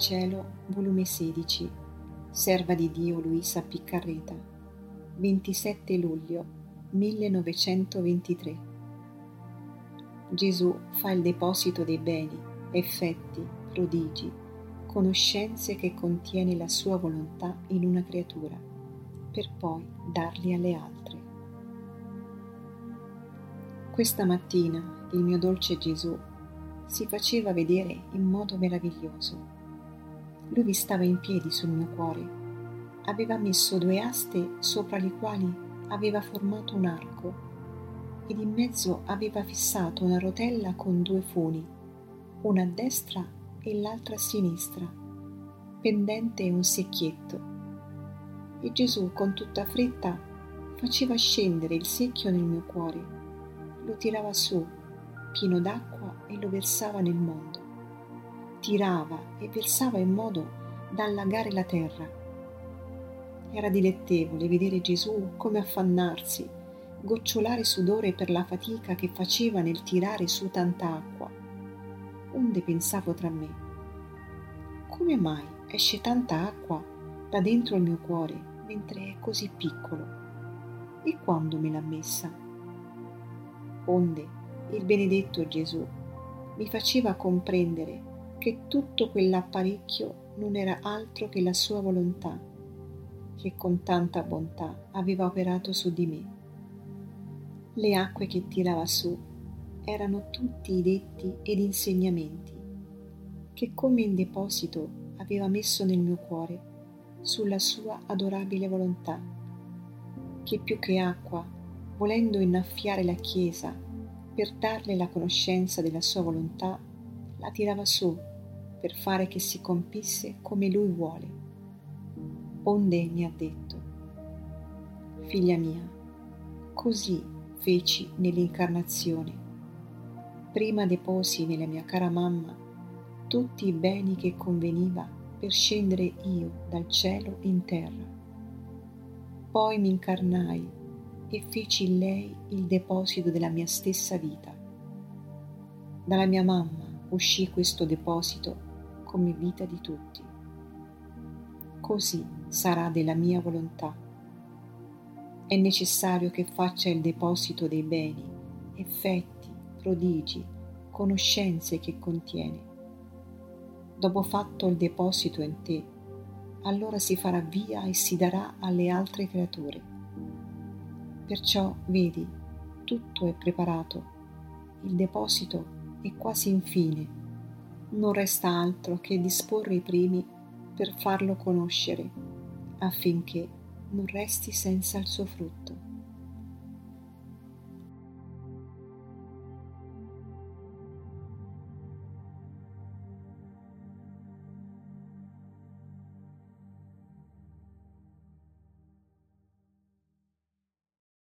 cielo, volume 16, Serva di Dio Luisa Piccarreta, 27 luglio 1923. Gesù fa il deposito dei beni, effetti, prodigi, conoscenze che contiene la sua volontà in una creatura, per poi darli alle altre. Questa mattina il mio dolce Gesù si faceva vedere in modo meraviglioso. Lui vi stava in piedi sul mio cuore. Aveva messo due aste sopra le quali aveva formato un arco ed in mezzo aveva fissato una rotella con due funi, una a destra e l'altra a sinistra, pendente un secchietto. E Gesù con tutta fretta faceva scendere il secchio nel mio cuore, lo tirava su, pieno d'acqua, e lo versava nel mondo. Tirava e versava in modo da allagare la terra. Era dilettevole vedere Gesù come affannarsi gocciolare sudore per la fatica che faceva nel tirare su tanta acqua. Onde pensavo tra me, come mai esce tanta acqua da dentro il mio cuore mentre è così piccolo? E quando me l'ha messa? Onde il benedetto Gesù mi faceva comprendere che tutto quell'apparecchio non era altro che la sua volontà, che con tanta bontà aveva operato su di me. Le acque che tirava su erano tutti i detti ed insegnamenti che come in deposito aveva messo nel mio cuore sulla sua adorabile volontà, che più che acqua, volendo innaffiare la Chiesa per darle la conoscenza della sua volontà, la tirava su per fare che si compisse come lui vuole. Onde mi ha detto, figlia mia, così feci nell'incarnazione. Prima deposi nella mia cara mamma tutti i beni che conveniva per scendere io dal cielo in terra. Poi mi incarnai e feci in lei il deposito della mia stessa vita. Dalla mia mamma uscì questo deposito come vita di tutti. Così sarà della mia volontà è necessario che faccia il deposito dei beni, effetti, prodigi, conoscenze che contiene. Dopo fatto il deposito in te, allora si farà via e si darà alle altre creature. Perciò, vedi, tutto è preparato, il deposito è quasi infine, non resta altro che disporre i primi per farlo conoscere, affinché non resti senza il suo frutto.